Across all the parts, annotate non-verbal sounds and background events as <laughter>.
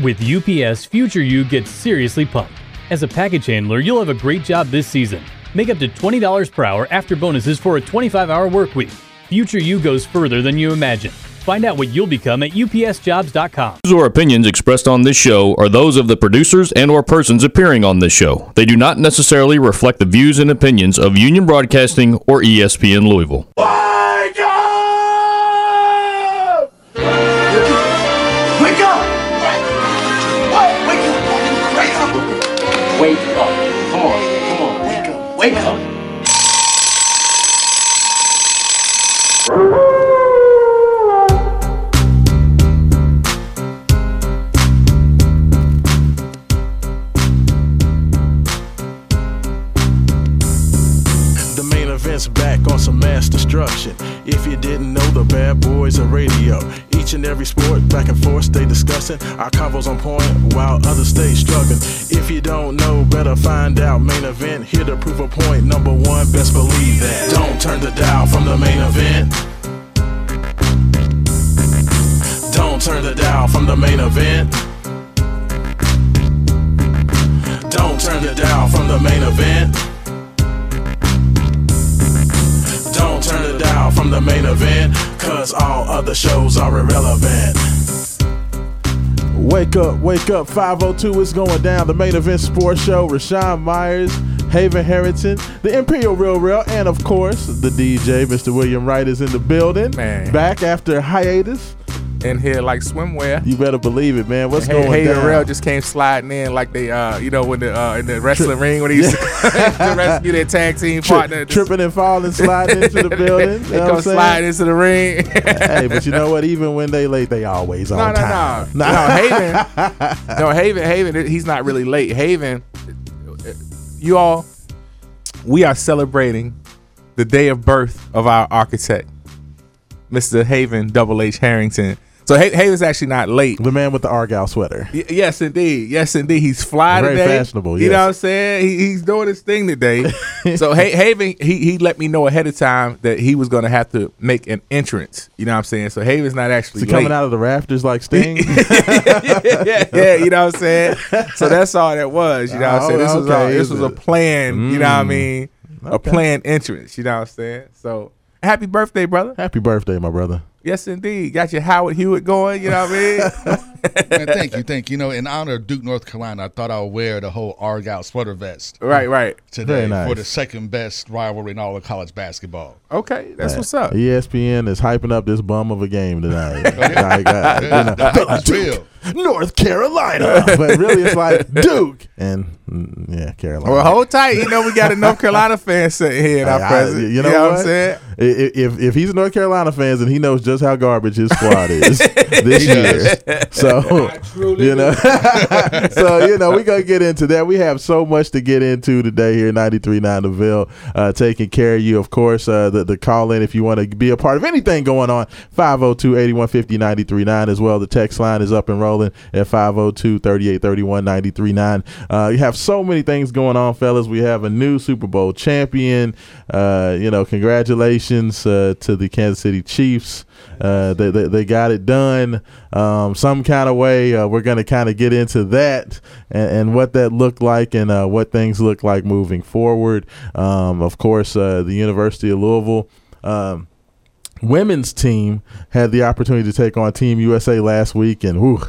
With UPS, future you gets seriously pumped. As a package handler, you'll have a great job this season. Make up to $20 per hour after bonuses for a 25 hour work week. Future you goes further than you imagine. Find out what you'll become at upsjobs.com. Views or opinions expressed on this show are those of the producers and or persons appearing on this show. They do not necessarily reflect the views and opinions of Union Broadcasting or ESPN Louisville. Wake up. Come on. Come on. Wake up! Wake up! Back on some mass destruction. If you didn't know, the bad boys are radio. Each and every sport, back and forth, stay discussing. Our combos on point while others stay struggling. If you don't know, better find out. Main event, here to prove a point. Number one, best believe that. Don't turn the dial from the main event. Don't turn the dial from the main event. Don't turn the dial from the main event. Don't turn it down from the main event, cause all other shows are irrelevant. Wake up, wake up, 502 is going down. The main event sports show. Rashawn Myers, Haven Harrington, the Imperial Real Real, and of course, the DJ, Mr. William Wright, is in the building. Man. Back after hiatus. In here like swimwear. You better believe it, man. What's Hey, going Hayden down? Rail just came sliding in like they, uh, you know, when the uh, in the wrestling ring when they used to, <laughs> to rescue their tag team Tri- partner. tripping and falling, sliding into the <laughs> building. they come what I'm saying? slide into the ring. <laughs> hey, but you know what? Even when they late, they always on no, no, no, no. Haven, no, Haven, Haven. He's not really late. Haven, you all, we are celebrating the day of birth of our architect, Mr. Haven Double H Harrington. So Ha- Haven's actually not late. The man with the Argyle sweater. Y- yes, indeed. Yes, indeed. He's fly Very today. fashionable, You yes. know what I'm saying? He, he's doing his thing today. <laughs> so Ha- Haven, he he let me know ahead of time that he was going to have to make an entrance. You know what I'm saying? So Haven's not actually he coming out of the rafters like <laughs> Sting? yeah, yeah, you know what I'm saying? So that's all that was. You know what I'm Oh, saying? This was all, this is was a plan. You know what I Mm. mean? A Okay. planned entrance. You know what I'm saying? So happy birthday, brother. Happy birthday, my brother. Yes, indeed. Got your Howard Hewitt going. You know what I mean? <laughs> Man, thank you, thank you. You know, in honor of Duke, North Carolina, I thought I would wear the whole Argyle sweater vest right, right. today nice. for the second best rivalry in all of college basketball. Okay, that's what's up. ESPN is hyping up this bum of a game tonight. yeah. <laughs> Like, uh, you know, Yeah, it's Duke, real. North Carolina, <laughs> but really it's like Duke and mm, yeah, Carolina. Well, hold tight. You know we got a North Carolina fan sitting here in our I- I- presence. you know, what what? I'm saying? I- i- If if he's a North Carolina fan, then he knows just how garbage his squad is <laughs> this year. <laughs> So you know, <laughs> so you know, we gonna get into that. We have so much to get into today here, 93.9 The Ville, uh, taking care of you. Of course, uh, the the call in if you want to be a part of anything going on, 502-8150-939 as well. The text line is up and rolling at 502-3831-939. Uh, you have so many things going on, fellas. We have a new Super Bowl champion. Uh, you know, congratulations uh, to the Kansas City Chiefs. Uh, they, they, they got it done um, some kind of way. Uh, we're going to kind of get into that and, and what that looked like and uh, what things look like moving forward. Um, of course, uh, the University of Louisville. Um, women's team had the opportunity to take on Team USA last week, and whew,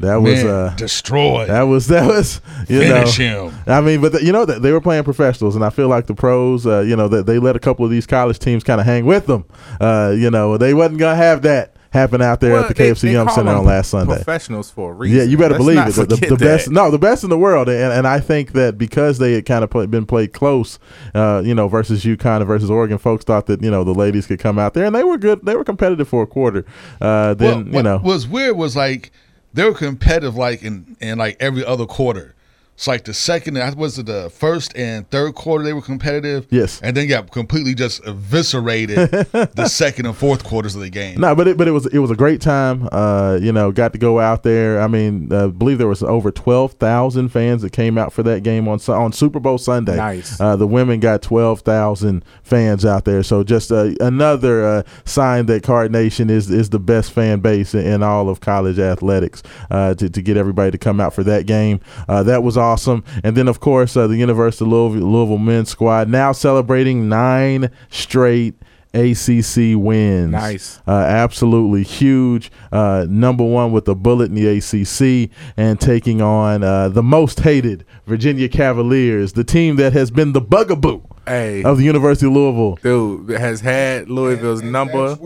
that was uh, destroyed. that was that was you Finish know. him. I mean, but the, you know that they were playing professionals, and I feel like the pros, uh, you know, that they let a couple of these college teams kind of hang with them. Uh, you know, they wasn't gonna have that happen out there at the they- KFC they Yum call Center on last Sunday. Professionals for a reason. Yeah, you better Let's believe it. The, the, the best, no, the best in the world, and, and I think that because they had kind of play, been played close, uh, you know, versus UConn and versus Oregon, folks thought that you know the ladies could come out there, and they were good. They were competitive for a quarter. Uh, then Well, you what know, was weird was like they were competitive like in, in like every other quarter. It's like the second, I was it the first and third quarter they were competitive. Yes. and then got completely just eviscerated <laughs> the second and fourth quarters of the game. No, but it, but it was it was a great time. Uh, you know, got to go out there. I mean, uh, I believe there was over twelve thousand fans that came out for that game on on Super Bowl Sunday. Nice. Uh, the women got twelve thousand fans out there. So just uh, another uh, sign that Card Nation is is the best fan base in, in all of college athletics. Uh, to to get everybody to come out for that game, uh, that was awesome. And then of course uh, the University of Louisville, Louisville men's squad now celebrating nine straight. ACC wins. Nice. Uh, absolutely huge. Uh, number one with a bullet in the ACC and taking on uh, the most hated Virginia Cavaliers, the team that has been the bugaboo Hey, of the University of Louisville. dude has had Louisville's number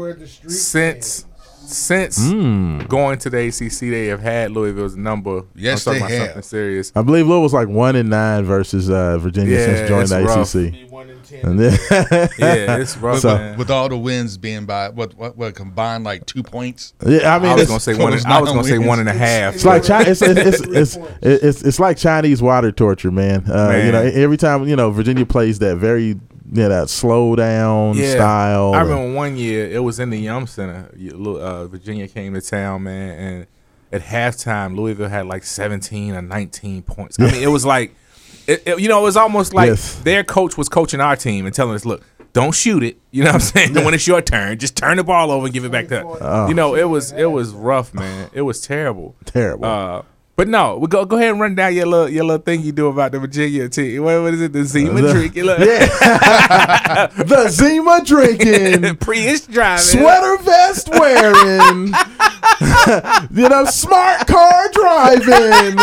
since since going to the ACC. They have had Louisville's number. Yes, I'm talking they about have. something serious. I believe Louisville's like one in nine versus uh, Virginia Yeah, since joining the it's rough. ACC. And then, <laughs> Yeah, it's rough. with, So- man. with all the wins being by what what, what combined like two points. yeah, I mean, I was gonna say one. I was gonna say one and a half. It's like Chi- it's, it's, it's, it's, it's, it's like Chinese water torture, man. Uh, Man. You know, every time you know Virginia plays that very know, that slow down Yeah. style. I remember one year it was in the Yum Center. Uh, Virginia came to town, man, and at halftime Louisville had like 17 or 19 points. I mean, it was like, it, it- you know, it was almost like Yes. their coach was coaching our team and telling us, "Look, don't shoot it." You know what I'm saying? when it's your turn, just turn the ball over and give it back to. Oh. You know, it was it was rough, man. It was terrible. Terrible. Uh, but no, we go go ahead and run down your little your little thing you do about the Virginia team. What, what is it? The Zima The- drink. Your little- <laughs> the Zima drinking. <laughs> Prius driving. sweater vest wearing, <laughs> you know, smart car driving,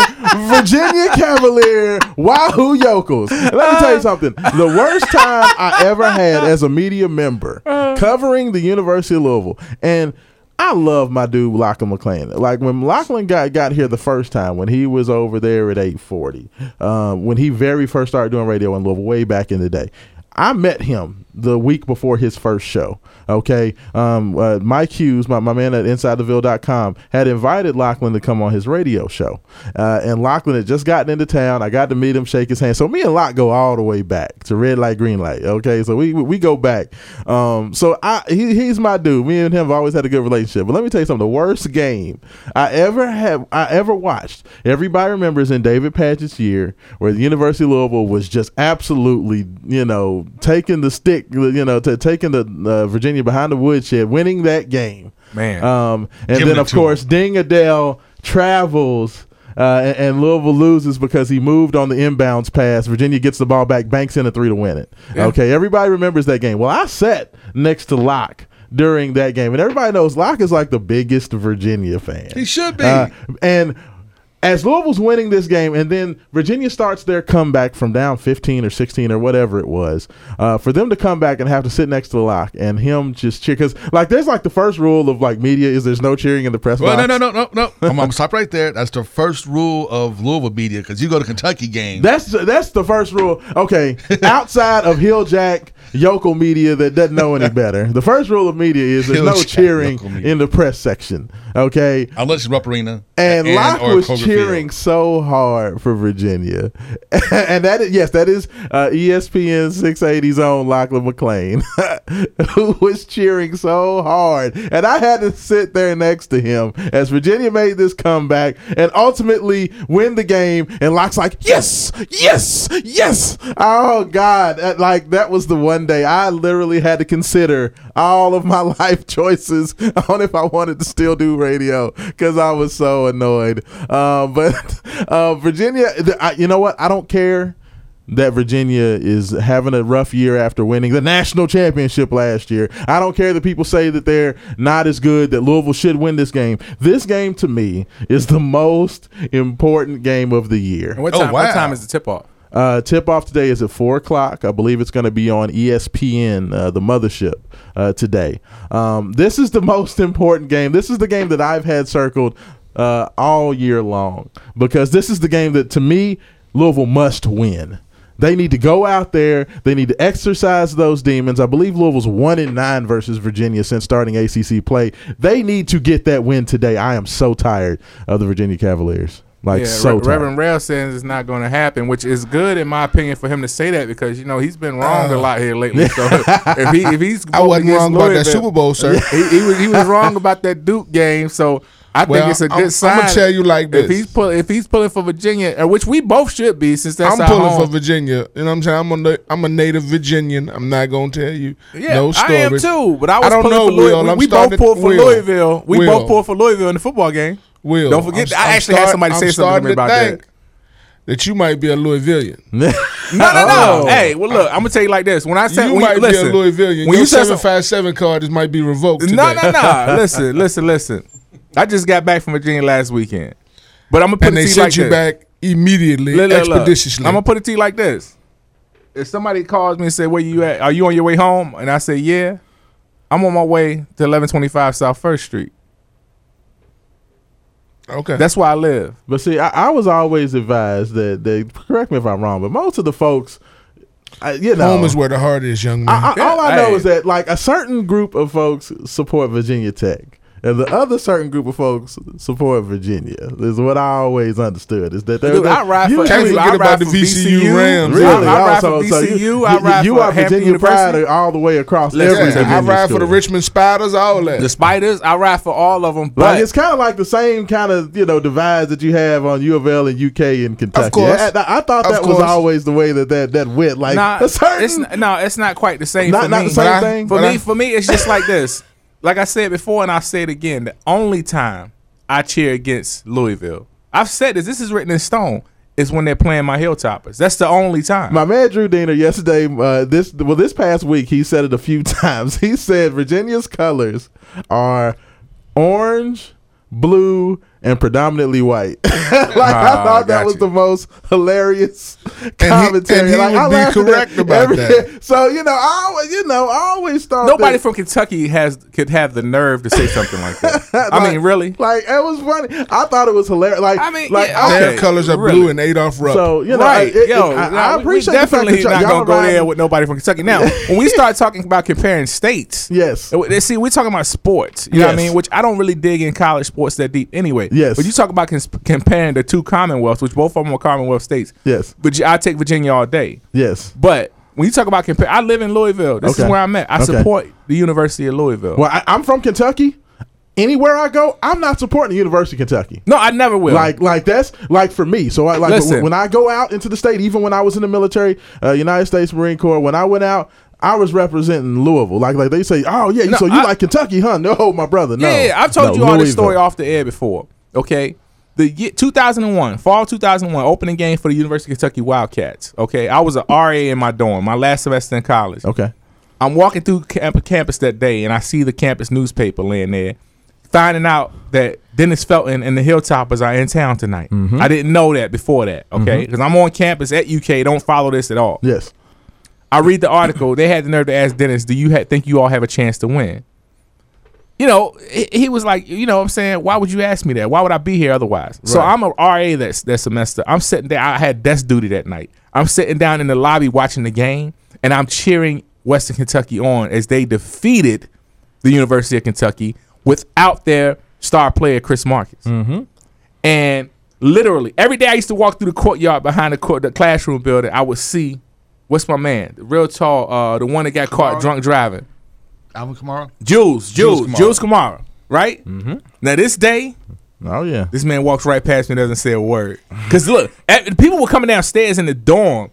Virginia Cavalier, Wahoo Yokels. Let me tell you something. The worst time I ever had as a media member uh. covering the University of Louisville, and I love my dude Lachlan McLean. Like when Lachlan got got here the first time, when he was over there at eight forty, um, when he very first started doing radio in Louisville, way back in the day. I met him the week before his first show. Okay. Um, uh, Mike Hughes, my, my man at InsideTheVille.com, had invited Lachlan to come on his radio show. Uh, and Lachlan had just gotten into town. I got to meet him, shake his hand. So me and Locke go all the way back to red light, green light. Okay. So we we go back. Um, so I he, he's my dude. Me and him have always had a good relationship. But let me tell you something. The worst game I ever have I ever watched. Everybody remembers in David Padgett's year where the University of Louisville was just absolutely, you know, taking the stick, you know, to taking the uh, Virginia behind the woodshed, winning that game. Man. Um, and then of course Deng Adel travels. Uh, and, and Louisville loses because he moved on the inbounds pass. Virginia gets the ball back, banks in a three to win it. Okay, everybody remembers that game. Well, I sat next to Locke during that game, and everybody knows Locke is like the biggest Virginia fan. He should be. Uh, and as Louisville's winning this game, and then Virginia starts their comeback from down 15 or 16 or whatever it was, uh, for them to come back and have to sit next to the lock and him just cheer. Because, like, there's like the first rule of like media is there's no cheering in the press well, box. no, no, no, no, no. I'm, I'm stop right there. That's the first rule of Louisville media because you go to Kentucky game. That's that's the first rule. Okay, <laughs> outside of Hilljack yokel media that doesn't know any better, the first rule of media is there's no cheering in the press section. Okay, unless it's Rupp Arena And, Locke was cheering Field. so hard for Virginia, <laughs> and that is yes, that is uh, ESPN 680's own Lachlan McLean, <laughs> who was cheering so hard, and I had to sit there next to him as Virginia made this comeback and ultimately win the game. And Locke's like, yes, yes, yes. Oh God, like that was the one day I literally had to consider all of my <laughs> life choices on if I wanted to still do radio because I was so annoyed. Uh, <laughs> but uh, Virginia, I, you know what? I don't care that Virginia is having a rough year after winning the national championship last year. I don't care that people say that they're not as good, that Louisville should win this game. This game to me is the most important game of the year. And what Oh, time? What time is the tip off? Uh, tip off today is at four o'clock. I believe it's going to be on ESPN, uh, the mothership, uh, today. Um, this is the <laughs> most important game. This is the game that I've had circled uh, all year long because this is the game that, to me, Louisville must win. They need to go out there. They need to exercise those demons. I believe Louisville's one in nine versus Virginia since starting ACC play. They need to get that win today. I am so tired of the Virginia Cavaliers. Like yeah, so Re- Reverend Rail says it's not going to happen, which is good in my opinion for him to say that because you know he's been wrong a lot here lately. So if he if he's Uh. <laughs> I wasn't against wrong about that Super Bowl, sir. he, he was he was wrong about that Duke game. So I Well, think it's a good I'm- sign. I'ma tell you like if this. he's pull, if he's pulling for Virginia, uh, which we both should be, since that's I'm our pulling home. for Virginia. You know what I'm saying? I'm a na- I'm a native Virginian. I'm not gonna tell you Yeah, no story. I am too. But I was I don't pulling know, for Louisville. Will. I'm we both starting- pulled for Will. Louisville. We Will. both pulled for Louisville in the football game. Will Don't forget- I actually had somebody say I'm something to me about think that you might be a Louisvillian. <laughs> No, no, no. <laughs> Oh. Hey, well, look, I'm gonna tell you like this. When I said you when might you, listen, be a Louisvillian. when Your you seven five seven card is might be revoked. Today. No, no, no. <laughs> listen, listen, listen. I just got back from Virginia last weekend, but I'm gonna put And it they to you sent like you this. back immediately, Look, look, look. expeditiously. I'm gonna put it to you like this: If somebody calls me and say, "Where you at? Are you on your way home?" and I say, "Yeah," I'm on my way to 1125 South First Street. Okay. That's where I live. But see, I, I was always advised that they correct me if I'm wrong, but most of the folks, I, you know, home is where the heart is, young man. I, I, all I know Hey. is that like a certain group of folks support Virginia Tech. And the other certain group of folks support Virginia. Is what I always understood. Is that they're, Dude, they're I ride for usually- Can't forget about ride the for VCU Rams. Really? I, I ride Also, for so VCU. you, I ride you for are Hampton Virginia pride all the way across Listen, every Yeah, I ride for the. Richmond Spiders, all that. The Spiders. I ride for all of them. But Like it's kind of like the same kind of you know divides that you have on U of L and UK and Kentucky. Of course. I, I- I thought that was always the way that that that went. Like Nah, a certain, it's n- no, it's not quite the same Not- for not me. the same But thing? For me, for me, it's just like this. Like I said before, and I'll say it again. The only time I cheer against Louisville, I've said this. This is written in stone. Is when they're playing my Hilltoppers. That's the only time. My man Drew Deener yesterday, uh, this well this past week, he said it a few <laughs> times. He said Virginia's colors are orange, blue, and predominantly white. <laughs> like I Ah, thought that was you. the most hilarious commentary. and he like, would I be correct that about every- that. So you know, I always, you know, I always thought Nobody that, from Kentucky has could have the nerve to say something like that. <laughs> I mean, really? Like it was funny. I thought it was hilarious. Like I mean, like yeah, I- okay. Their colors are really. blue and Adolf Rupp. so you know, right, it- it- yo, I, nah, I appreciate we the fact definitely that not gonna go riding- there with nobody from Kentucky. Now, <laughs> when we start talking about comparing states, Yes. See, we're talking about sports. You know what I mean? Which I don't really dig in college sports that deep anyway. Yes. But you talk about comparing the two Commonwealths, which both of them are Commonwealth states. Yes. But I take Virginia all day. Yes. But when you talk about compare, I live in Louisville. This Okay. is where I'm at. I Okay. support the University of Louisville. Well, I, I'm from Kentucky. Anywhere I go, I'm not supporting the University of Kentucky. no, I never will. Like, like that's like for me. So, I, like Listen. when I go out into the state, even when I was in the military, uh, United States Marine Corps, when I went out, I was representing Louisville. Like, like they say, oh yeah, No, so you I- like Kentucky, huh? <laughs> No, my brother, no. Yeah, yeah, I've told No, you all this story off the air before. Okay. The year 2001, fall 2001, opening game for the University of Kentucky Wildcats. Okay. I was an RA in my dorm, my last semester in college. Okay. I'm walking through camp- campus that day and I see the campus newspaper laying there, finding out that Dennis Felton and the Hilltoppers are in town tonight. Mm-hmm. I didn't know that before that, okay? Because I'm on campus at UK, don't follow this at all. Yes. I read the article. They had the nerve to ask Dennis, "Do you ha- think you all have a chance to win?" You know, he, was like, you know, what I'm saying, why would you ask me that? Why would I be here otherwise? So I'm a RA that that semester. I'm sitting there. I had desk duty that night. I'm sitting down in the lobby watching the game, and I'm cheering Western Kentucky on as they defeated the University of Kentucky without their star player Chris Marcus. Mm-hmm. And literally every day I used to walk through the courtyard behind the court, the classroom building. I would see what's my man, the real tall, uh, the one that got caught drunk driving, Alvin Kamara. Jules, Jules, Jules Jules Camara. Camara, right? Mm-hmm. Now this day, Oh yeah. this man walks right past me, doesn't say a word. Cause look, at- people were coming downstairs in the dorm,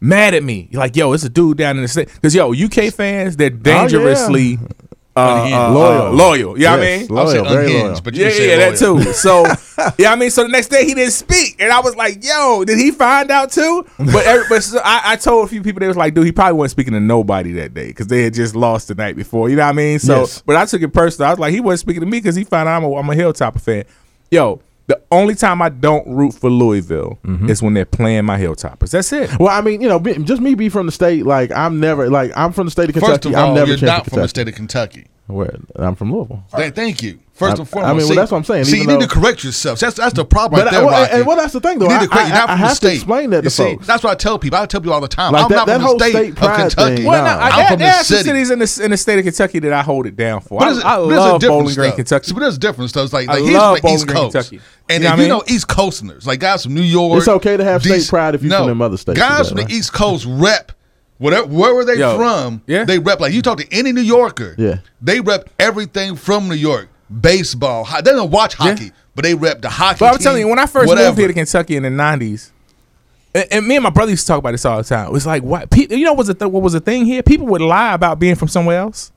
mad at me, like, "Yo, it's a dude down in the state." Cause yo, UK fans, they're dangerously uh, Unhinged. Uh, Loyal. uh, loyal. You know what I mean? I Loyal, very unhinged, loyal. but you Yeah, can say yeah, that too. So, <laughs> yeah, I mean, so the next day he didn't speak, and I was like, "Yo, did he find out too?" But, every, but so I, I told a few people they was like, "Dude, he probably wasn't speaking to nobody that day because they had just lost the night before." You know what I mean? So, Yes. but I took it personal. I was like, he wasn't speaking to me because he found out I'm a, I'm a Hilltopper fan. Yo, the only time I don't root for Louisville Mm-hmm. is when they're playing my Hilltoppers. That's it. Well, I mean, you know, be, just me be from the state. Like I'm never like I'm from the state of Kentucky. First of I'm all, never you're not from the state of Kentucky. Where I'm from Louisville. Th- Thank you. First I- and I foremost. mean, well, that's what I'm saying, See, even you need to correct yourself. That's that's the problem But right I- well, Rocky. and well, that's the thing, though. You need to I- correct. You're I- not I from the have to state. explain that You to see, folks. That's what I tell people. I tell people all the time. Like I'm that- not that from whole the state, state of pride Kentucky. thing, Well, no. no, I, I'm there, from the there are some city. cities in the in the state of Kentucky that I hold it down for. But I, there's, I but there's a love different Bowling Green. Kentucky. See, but there's different stuff. It's like, I like he's love from the East Bowling Coast, Kentucky. and You know if you mean? know East Coasters, like guys from New York, It's okay to have state pride if you're no, from them other states, Guys from the? East Coast rep. Whatever, where were they Yo, from, yeah. they rep. Like you talk to any New Yorker, Yeah. they rep everything from New York. Baseball, ho- they don't watch hockey, but they rep the hockey. But I'm team, telling you, when I first whatever. moved here to Kentucky in the '90s, and, and me and my brother used to talk about this all the time. It was like, what? Pe- you know, what was the th- what was the thing here? People would lie about being from somewhere else.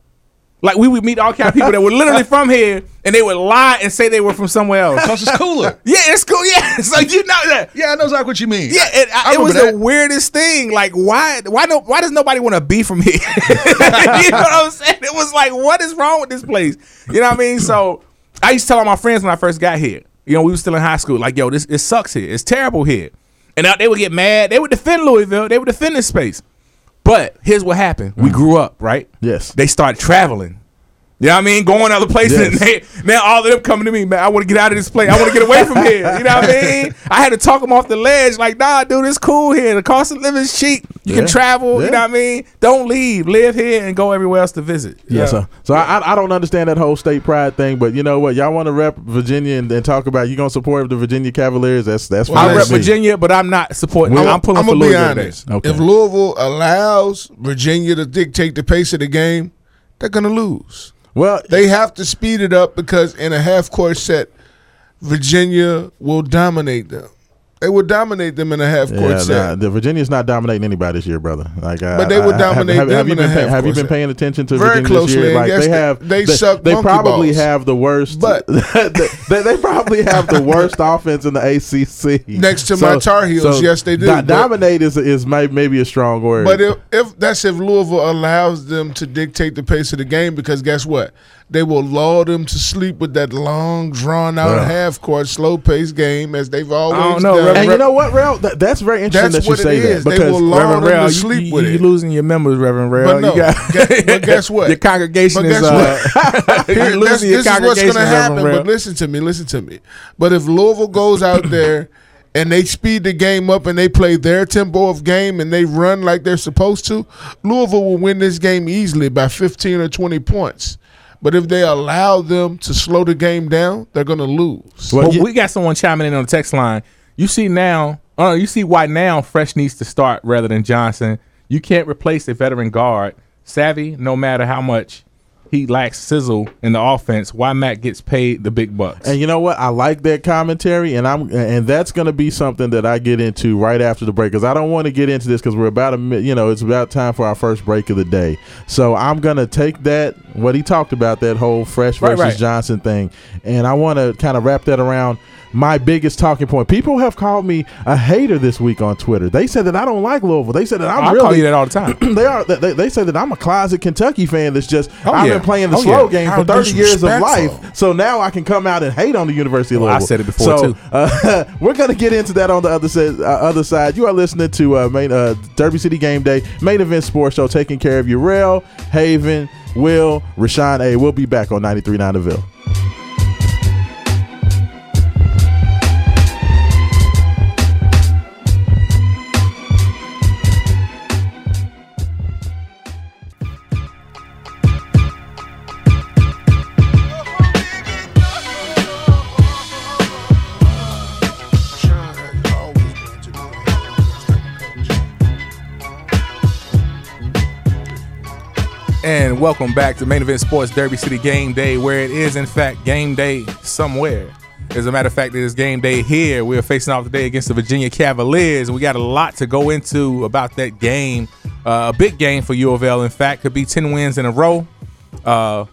Like we would meet all kind of people that were literally <laughs> from here, and they would lie and say they were from somewhere else. Because it's cooler. <laughs> yeah, it's cool. Yeah, <laughs> so you know that. yeah, I know exactly what you mean. Yeah, it, I, it was that. the weirdest thing. Like, why? Why no? Why does nobody want to be from here? you know what I'm saying? It was like, what is wrong with this place? You know what I mean? So I used to tell all my friends when I first got here. You know, we were still in high school. Like, yo, this it sucks here. It's terrible here. And now they would get mad. They would defend Louisville. They would defend this space. But here's what happened. We mm. grew up, right? Yes. They started traveling. You know what I mean? Going other places. Yes. And they, now all of them coming to me, man, I want to get out of this place. I want to get away from here. You know what I <laughs> mean? I had to talk them off the ledge. Like, nah, dude, it's cool here. The cost of living is cheap. You Yeah. can travel. Yeah. You know what I mean? Don't leave. Live here and go everywhere else to visit. Yeah, so so I I- I don't understand that whole state pride thing, but you know what? Y'all want to rep Virginia and, and talk about you gonna support the Virginia Cavaliers? That's that's I fine rep with me. Virginia, but I'm not supporting. I'm, I'm, pulling I'm for gonna be Louisville. today. honest. Okay. If Louisville allows Virginia to dictate the pace of the game, they're gonna lose. Well, They have to speed it up because in a half court set, Virginia will dominate them. They would dominate them in a half court yeah, set. nah, the Virginia's not dominating anybody this year, brother. Like, But they would I- I- dominate have, have, have them you in a been pay- Have you been paying attention to Very Virginia closely, this year? Like yes, they they- have, they suck They probably balls. have the worst, But- <laughs> they, they probably have the worst <laughs> offense in the ACC. Next to my Tar Heels, yes, they do, do- dominate is is may, maybe a strong word. But if, if that's if Louisville allows them to dictate the pace of the game, because guess what? They will lull them to sleep with that long, drawn out Yeah. half court, slow paced game as they've always don't know, done. Reverend- and you know what, Rel? That, that's very interesting That's that you what it say is. that They because will lull Reverend them Rail, to you, sleep you, with you it. losing your members, Reverend Rail. But no, you got, guess- but <laughs> guess what? Your congregation is guess uh, <laughs> <laughs> Here, you're this, losing your this is what's going to happen. Rail. But listen to me, listen to me. But if Louisville goes out there <coughs> and they speed the game up and they play their tempo of game and they run like they're supposed to, Louisville will win this game easily by 15 or 20 points. But if they allow them to slow the game down, they're going to lose. Well, Well, you- we got someone chiming in on the text line. You see now, uh, you see why now Fresh needs to start rather than Johnson. You can't replace a veteran guard. Savvy, no matter how much he lacks sizzle in the offense, why Matt gets paid the big bucks. And you know what? I like that commentary, and I'm and that's going to be something that I get into right after the break because I don't want to get into this because we're about a you know it's about time for our first break of the day. So I'm going to take that what he talked about that whole fresh versus right. Johnson thing, and I want to kind of wrap that around my biggest talking point. People have called me a hater this week on Twitter. They said that I don't like Louisville. They said that I'm I really call you that all the time. <clears throat> they are. They, they say that I'm a closet Kentucky fan. That's just Oh, I've yeah. Playing the Oh, slow yeah. game How for 30 years of life. So now I can come out and hate on the University of Well, I said it before, so, too. <laughs> Uh, we're gonna get into that on the other side. Uh, other side. You are listening to uh, main uh, Derby City Game Day main event sports show, taking care of your Rail, Haven, Will, Rashawn A. We'll be back on 93.9 The Ville. Welcome back to Main Event Sports Derby City Game Day, where it is, in fact, game day somewhere. As a matter of fact, it is game day here. We are facing off today against the Virginia Cavaliers. We got a lot to go into about that game. Uh, a big game for U of L, in fact, could be 10 wins in a row. Uh,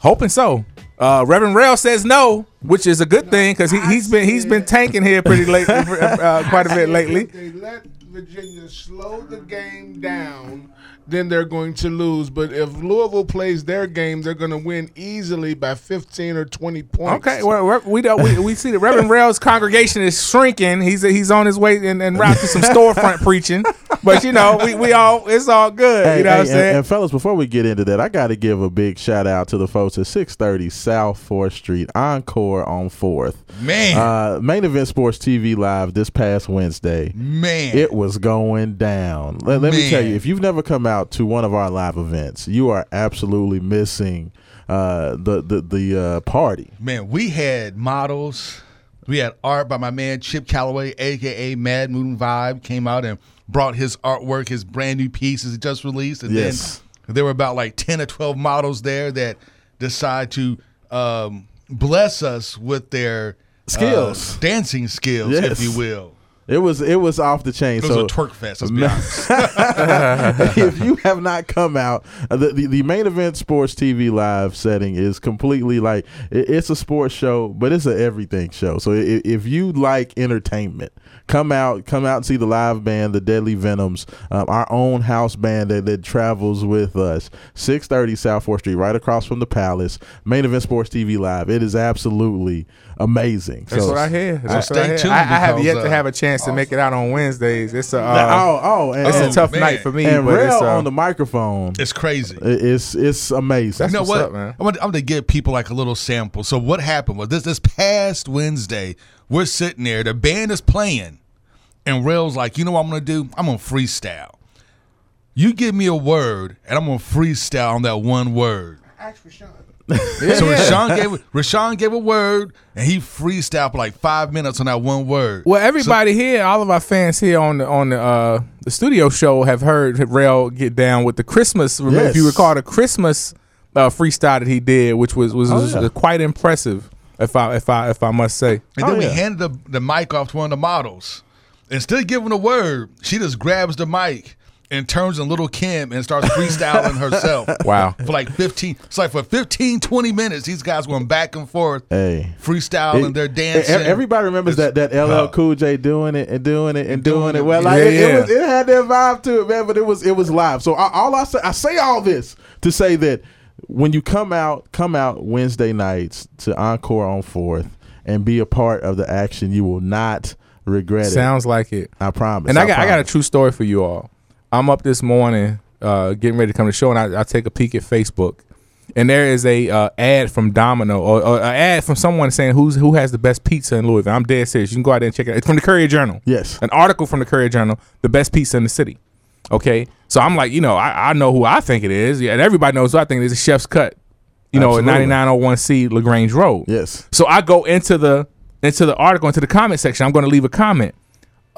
hoping so. Uh, Reverend Rail says no, which is a good thing because he, he's been he's been tanking here pretty late, <laughs> uh, quite a bit lately. They let Virginia slow the game down, then they're going to lose. But if Louisville plays their game, they're going to win easily by 15 or 20 points. Okay, well, we're- don't, we we see the Reverend <laughs> Rail's congregation is shrinking. He's he's on his way and, and route to some storefront preaching. but you know, we, we all it's all good. Hey, you know hey, what I'm and, saying? and fellas, before we get into that, I got to give a big shout out to the folks at 630 South 4th Street Encore on 4th. Man. Uh, Main Event Sports TV Live this past Wednesday. Man. It was going down. Let, let me tell you, if you've never come out to one of our live events, you are absolutely missing uh, the the the uh, party. Man, we had models. We had art by my man Chip Calloway, aka Mad Moon Vibe, came out and brought his artwork, his brand new pieces he just released. And Yes. then there were about like 10 or 12 models there that decide to um, bless us with their uh, Skills. dancing skills, Yes. if you will. It was it was off the chain. It was so a twerk fest, let's be honest. <laughs> <laughs> if you have not come out, uh, the, the the main event sports TV live setting is completely like it, it's a sports show, but it's an everything show. So if, if you like entertainment, come out, come out and see the live band, the Deadly Venoms, um, our own house band that, that travels with us. Six thirty South Fourth Street, right across from the Palace. Main event sports TV live. It is absolutely amazing. That's so, what I hear. That's stay I tuned I, I have because, yet to uh, have a chance to make it out on Wednesdays. It's a uh, oh oh, and, it's and, a tough man. night for me. and but it's, uh, on the microphone. it's crazy. It's it's amazing. That's you know what's what? up, man. I'm, gonna, I'm gonna give people like a little sample. So what happened was this this past Wednesday, we're sitting there, the band is playing, and Rail's like, you know what I'm gonna do? I'm gonna freestyle. You give me a word, and I'm gonna freestyle on that one word. So Rashawn gave Rashawn gave a word, and he freestyled for like five minutes on that one word. Well, everybody here, all of our fans here on the on the uh, the studio show have heard Rail get down with the Christmas. Remember, if you recall the Christmas uh, freestyle that he did, which was was, Oh, was quite impressive. If I if I if I must say, And Oh, then we yeah. handed the, the mic off to one of the models. Instead of giving a word, she just grabs the mic and turns in Lil' Kim and starts freestyling herself. <laughs> Wow. For like 15, it's like for 15, 20 minutes, these guys going back and forth, Hey. freestyling, It- they're dancing. Everybody remembers that that LL Cool J doing it and doing it and doing doing it. it. Well, like Yeah, it, it was, it had that vibe to it, man. But it was it was live. So I, all I say, I say all this to say that when you come out, come out Wednesday nights to Encore on Fourth and be a part of the action. You will not regret it. sounds like it. I promise. And I got I got a true story for you all. I'm up this morning, uh, getting ready to come to the show, and I, I take a peek at Facebook, and there is a uh, ad from Domino or, or an ad from someone saying who's who has the best pizza in Louisville. I'm dead serious. You can go out there and check it. out. It's from the Courier Journal. Yes. an article from the Courier Journal, the best pizza in the city. Okay, so I'm like, you know, I, I know who I think it is, yeah, and everybody knows who I think it is. It's Chef's Cut, you know, at Absolutely. 9901C Lagrange Road. Yes. So I go into the into the article into the comment section. I'm going to leave a comment.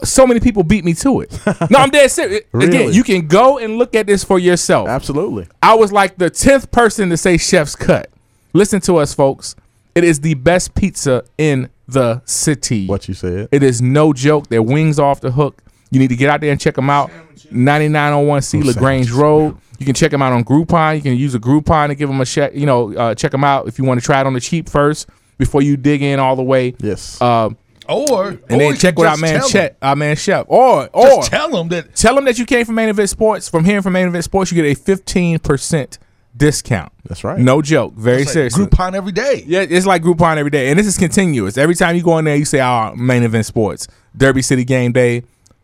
So many people beat me to it. <laughs> no, I'm dead serious. Again, you can go and look at this for yourself. Absolutely. I was like the tenth person to say Chef's Cut. Listen to us, folks. It is the best pizza in the city. What you said. It is no joke. Their wings off the hook. You need to get out there and check them out. 9901C Ooh, Lagrange. Road. You can check them out on Groupon. You can use a Groupon to give them a check. You know, uh, check them out if you want to try it on the cheap first before you dig in all the way. Yes. Uh, or, and or then check with our man tell Chet, them. our man Chef, or or Just tell them that tell them that you came from Main Event Sports. From hearing from Main Event Sports, you get a fifteen percent discount. That's right. No joke. Very it's like serious. Groupon every day. Yeah, it's like Groupon every day, and this is continuous. Every time you go in there, you say, "Oh, main event sports, Derby City game day,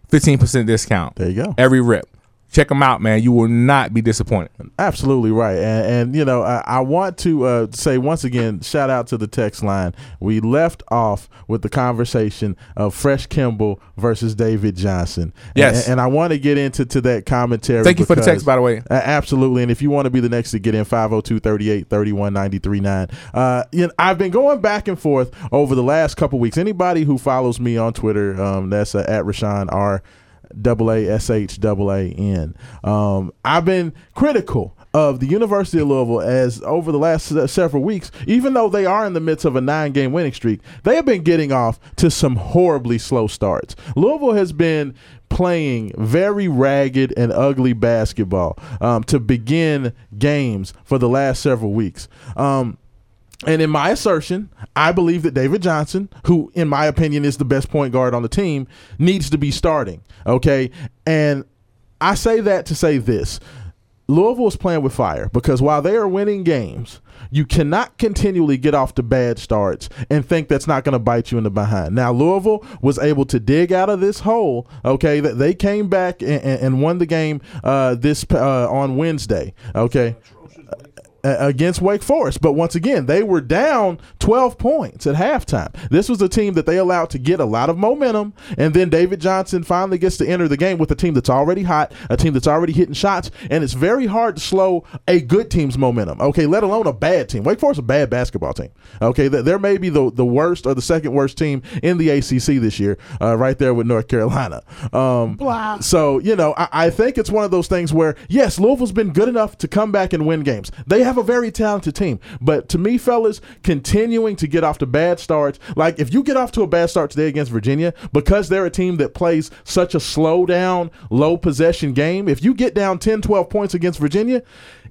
fifteen percent discount." There you go. Every rip. Check them out, man. You will not be disappointed. Absolutely right, and, and you know I, I want to uh, say once again, shout out to the text line. We left off with the conversation of Fresh Kimball versus David Johnson. Yes. and, and I want to get into to that commentary. Thank you for the text, by the way. Uh, absolutely. And if you want to be the next to get in, 502 38 31 939. Uh, you know, I've been going back and forth over the last couple weeks. Anybody who follows me on Twitter, um, that's uh, at Rashawn R. Double A S H double A N. Um, I've been critical of the University of Louisville as over the last several weeks, even though they are in the midst of a nine game winning streak, they have been getting off to some horribly slow starts. Louisville has been playing very ragged and ugly basketball um, to begin games for the last several weeks. Um, and in my assertion, I believe that David Johnson, who in my opinion is the best point guard on the team, needs to be starting. Okay. And I say that to say this. Louisville is playing with fire because while they are winning games, you cannot continually get off to bad starts and think that's not going to bite you in the behind. Now, Louisville was able to dig out of this hole. Okay, that they came back and, and, won the game uh, this uh, on Wednesday. Okay, against Wake Forest. But once again, they were down 12 points at halftime. This was a team that they allowed to get a lot of momentum, and then David Johnson finally gets to enter the game with a team that's already hot, a team that's already hitting shots, and it's very hard to slow a good team's momentum. Okay, let alone a bad team. Wake Forest is a bad basketball team. Okay, th- they're maybe the the worst or the second worst team in the ACC this year, uh, right there with North Carolina. Um, So you know, I, I think it's one of those things where yes, Louisville's been good enough to come back and win games. They have a very talented team, but to me, fellas, continuing to get off to bad starts, like if you get off to a bad start today against Virginia, because they're a team that plays such a slow down, low possession game, if you get down 10, 12 points against Virginia,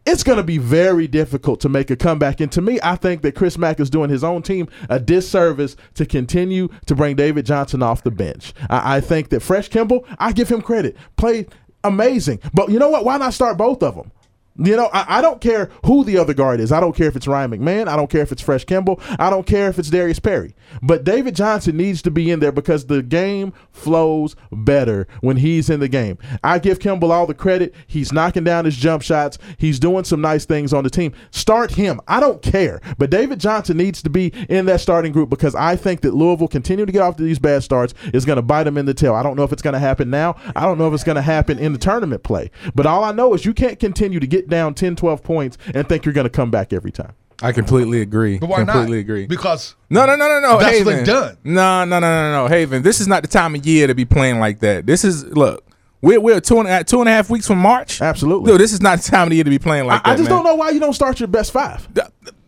it's going to be very difficult to make a comeback. And to me, I think that Chris Mack is doing his own team a disservice to continue to bring David Johnson off the bench. I, I think that Fresh Kimball, I give him credit, played amazing. But you know what? Why not start both of them? You know, I, I don't care who the other guard is. I don't care if it's Ryan McMahon. I don't care if it's Fresh Kimball. I don't care if it's Darius Perry. But David Johnson needs to be in there because the game flows better when he's in the game. I give Kimball all the credit. He's knocking down his jump shots. He's doing some nice things on the team. Start him. I don't care. But David Johnson needs to be in that starting group because I think that Louisville continue to get off to these bad starts is going to bite them in the tail. I don't know if it's going to happen now. I don't know if it's going to happen in the tournament play. But all I know is you can't continue to get down 10, 12 points and think you're going to come back every time. I completely agree. But why completely not? agree. Because No, no, no, no, no. That's what Haven. they've done. No, no, no, no, no. Haven, this is not the time of year to be playing like that. This is look. We're we're two and a, two and a half weeks from March. Absolutely. Dude, this is not the time of the year to be playing like I, that. I just man. don't know why you don't start your best five.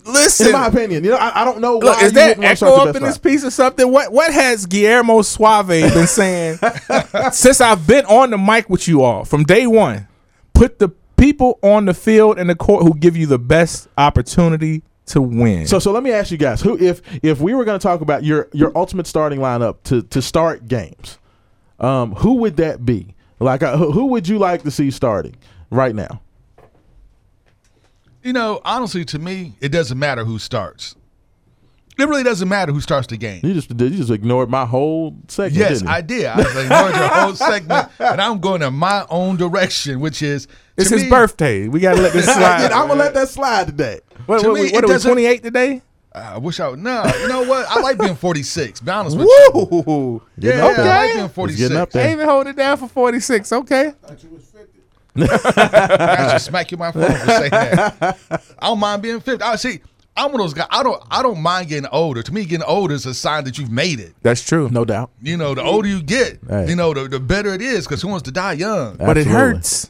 Listen, In my opinion, you know, I, I don't know why Look, is that wouldn't echo up in this piece or something? What what has Guillermo Suave been saying <laughs> since I've been on the mic with you all from day one? Put the people on the field and the court who give you the best opportunity to win. So, so let me ask you guys: Who, if if we were going to talk about your your ultimate starting lineup to to start games, um, who would that be? Like, uh, who, who would you like to see starting right now? You know, honestly, to me, it doesn't matter who starts. It really doesn't matter who starts the game. You just you just ignored my whole segment. Yes, didn't you? I did. I ignored your whole segment, and I'm going in my own direction, which is it's to his me- birthday. We gotta let this <laughs> slide. I'm gonna let that slide today. What, to what, me, what it are we? doesn't- 28 today? Ah, I wish I would. No, you know what? I like being 46. Be honest with you. Woo! Yeah, Okay. I like being 46. getting up I there. even hold it down for 46. Okay. I should <laughs> smack you in my phone for saying that. I don't mind being 50. I see. I'm one of those guys. I don't. I don't mind getting older. To me, getting older is a sign that you've made it. That's true. No doubt. You know, the older you get, Hey. you know, the, the better it is. Because who wants to die young? but it Absolutely. hurts.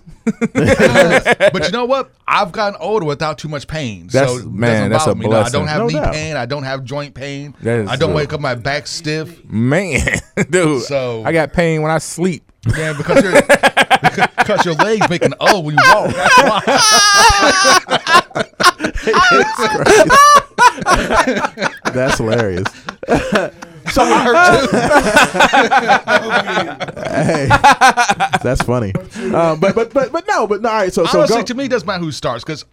but you know what? I've gotten older without too much pain. That's- so man, that's a bother me. No, I don't have No knee doubt. pain. I don't have joint pain. I don't true. wake up my back stiff. Man, <laughs> dude. So- I got pain when I sleep. Yeah, because you're <laughs> because your legs make an O when you walk. That's <laughs> why. That's hilarious. hey, that's funny. Um, but but but but no, but no. All right, so so honestly, go. to me, it doesn't matter who starts. Because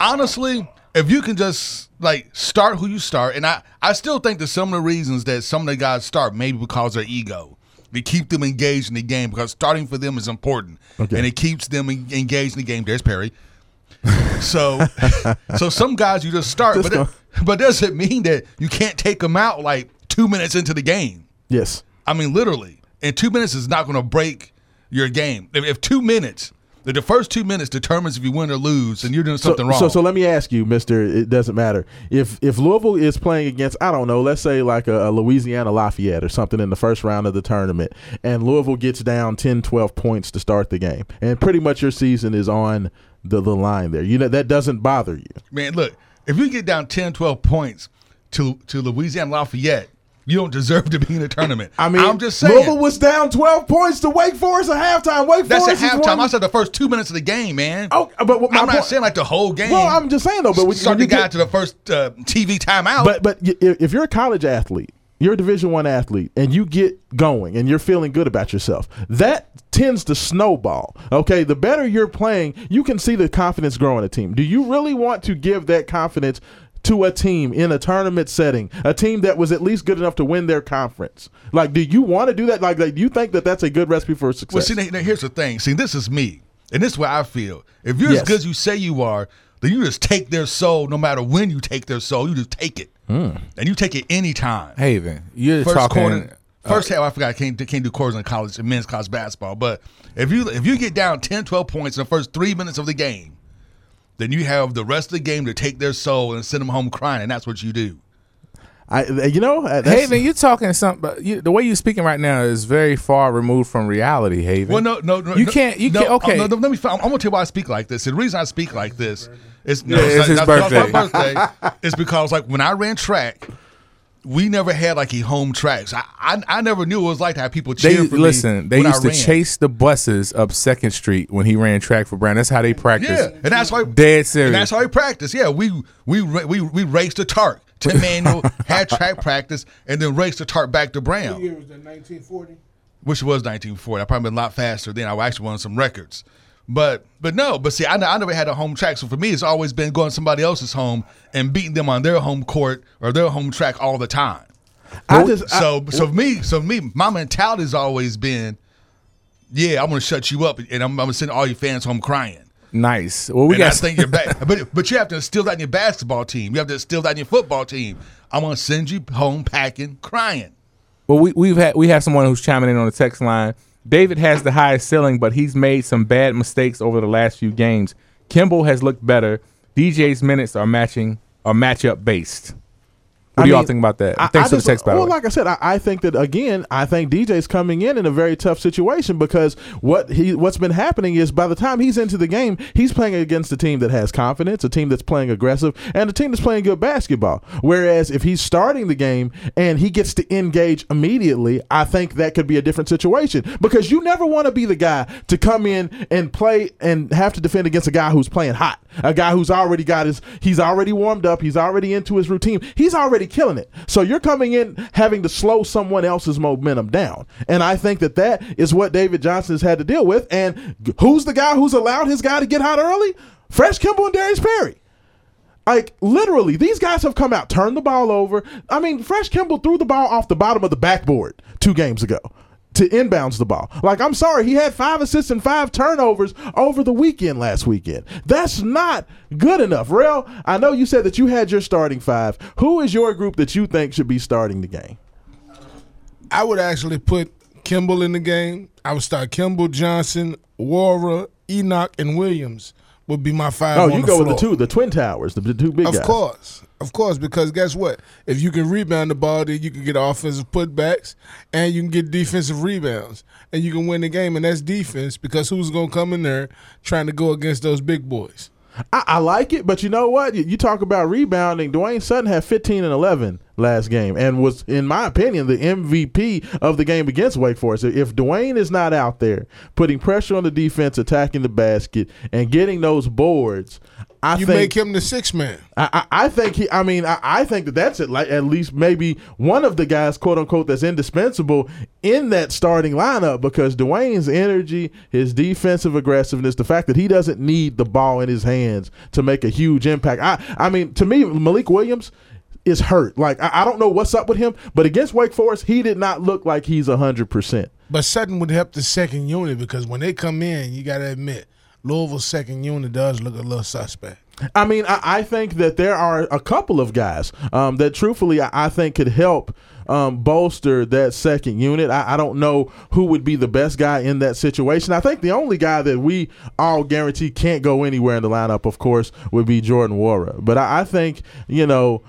honestly, if you can just like start who you start, and I I still think that some of the reasons that some of the guys start maybe because their ego. To keep them engaged in the game because starting for them is important, Okay. and it keeps them en- engaged in the game. There's Perry. So, <laughs> so some guys you just start, Just but it, but does it mean that you can't take them out like two minutes into the game? yes. I mean, literally, and two minutes is not going to break your game. If, if two minutes, the first two minutes determines if you win or lose, and you're doing So, something wrong. so so let me ask you, Mister. It doesn't matter if if Louisville is playing against I don't know, let's say like a, a Louisiana Lafayette or something in the first round of the tournament, and Louisville gets down 10, 12 points to start the game, and pretty much your season is on the, the line there. You know that doesn't bother you. Man, look, if you get down 10, 12 points to to Louisiana Lafayette, you don't deserve to be in a tournament. I mean, I'm just saying. Louisville was down twelve points to Wake Forest at halftime. Wake that's at Forest is halftime. one- I said the first two minutes of the game, man. Oh, but I'm not point- saying like the whole game. Well, I'm just saying though. But when, start when you the guy get- to the first uh, TV timeout. But but if if you're a college athlete you're a division one athlete and you get going and you're feeling good about yourself that tends to snowball okay the better you're playing you can see the confidence grow in a team do you really want to give that confidence to a team in a tournament setting a team that was at least good enough to win their conference like do you want to do that like, like do you think that that's a good recipe for success Well, see, now, now here's the thing. See, this is me, and this is what I feel. If you're Yes. as good as you say you are, then you just take their soul. No matter when you take their soul, you just take it, Hmm. and you take it anytime. Haven, you're first talking. quarter, first half. I forgot. I can't can't do quarters in college, in men's college basketball. But if you if you get down 10, 12 points in the first three minutes of the game, then you have the rest of the game to take their soul and send them home crying, and that's what you do. I, you know uh, that's- Haven, you're talking something, but you, the way you're speaking right now is very far removed from reality. Haven. Well, no, no, no. You no, can't- you no, can't- okay. no, no, let me. I'm, I'm gonna tell you why I speak like this. The reason I speak like this is no, Yeah, it's his not- not- not birthday. birthday. It's because like when I ran track, we never had like a home tracks. I, I I never knew it was like to have people cheer they for me. listen. They when I used to ran. chase the buses up Second Street when he ran track for Brown. That's how they practice. Yeah, and that's why Dead serious. And that's how we practice. Yeah, we we we we raced the tarp. Tim <laughs> Manuel had track practice and then raced the tarp back to Brown. Year was that 1940? which was 1940. I probably been a lot faster then. I actually won some records. But but no, but see, I, I never had a home track. So for me, it's always been going to somebody else's home and beating them on their home court or their home track all the time. I just I- So so for me, so me, my mentality has always been, yeah, I'm to shut you up and I'm, I'm to send all your fans home crying. nice. Well, we and I got think you're back, <laughs> but but you have to instill that in your basketball team. You have to instill that in your football team. I'm going to send you home packing, crying. Well, we, we've had we have someone who's chiming in on the text line. David has the highest ceiling, but he's made some bad mistakes over the last few games. Kimble has looked better. DJ's minutes are matching are matchup based. What I do y'all mean, think about that? I- Thanks I for the just- text, by Well, way. like I said, I, I think that again, I think DJ's coming in in a very tough situation because what he what's been happening is by the time he's into the game, he's playing against a team that has confidence, a team that's playing aggressive, and a team that's playing good basketball. Whereas if he's starting the game and he gets to engage immediately, I think that could be a different situation because you never want to be the guy to come in and play and have to defend against a guy who's playing hot, a guy who's already got his, he's already warmed up, he's already into his routine, he's already killing it. So you're coming in having to slow someone else's momentum down, and I think that that is what David Johnson has had to deal with. And who's the guy who's allowed his guy to get hot early? Fresh Kimble and Darius Perry. Like literally, these guys have come out, turned the ball over. I mean, Fresh Kimble threw the ball off the bottom of the backboard two games ago to inbounds the ball. Like, I'm sorry, he had five assists and five turnovers over the weekend last weekend. That's not good enough. Rel, I know you said that you had your starting five. Who is your group that you think should be starting the game? I would actually put Kimble in the game. I would start Kimble, Johnson, Nwora, Enoch, and Williams would be my five. Oh, you the go with the two, the twin towers, the, the two big Of guys. course, of course, because guess what? If you can rebound the ball, then you can get offensive putbacks and you can get defensive rebounds, and you can win the game. And that's defense because who's going to come in there trying to go against those big boys? I, I like it, but you know what? You, you talk about rebounding. Dwayne Sutton had 15 and 11 last game and was, in my opinion, the MVP of the game against Wake Forest. If Dwayne is not out there putting pressure on the defense, attacking the basket, and getting those boards, I You think make him the six man. I, I I think he. I mean, I, I think that that's it. Like at least maybe one of the guys, quote unquote, that's indispensable in that starting lineup because Dwayne's energy, his defensive aggressiveness, the fact that he doesn't need the ball in his hands to make a huge impact. I I mean, to me, Malik Williams is hurt. Like I, I don't know what's up with him, but against Wake Forest, he did not look like he's hundred percent. But Sutton would help the second unit because when they come in, you got to admit, Louisville's second unit does look a little suspect. I mean, I, I think that there are a couple of guys um, that, truthfully, I, I think could help um, bolster that second unit. I, I don't know who would be the best guy in that situation. I think the only guy that we all guarantee can't go anywhere in the lineup, of course, would be Jordan Nwora. But I, I think you know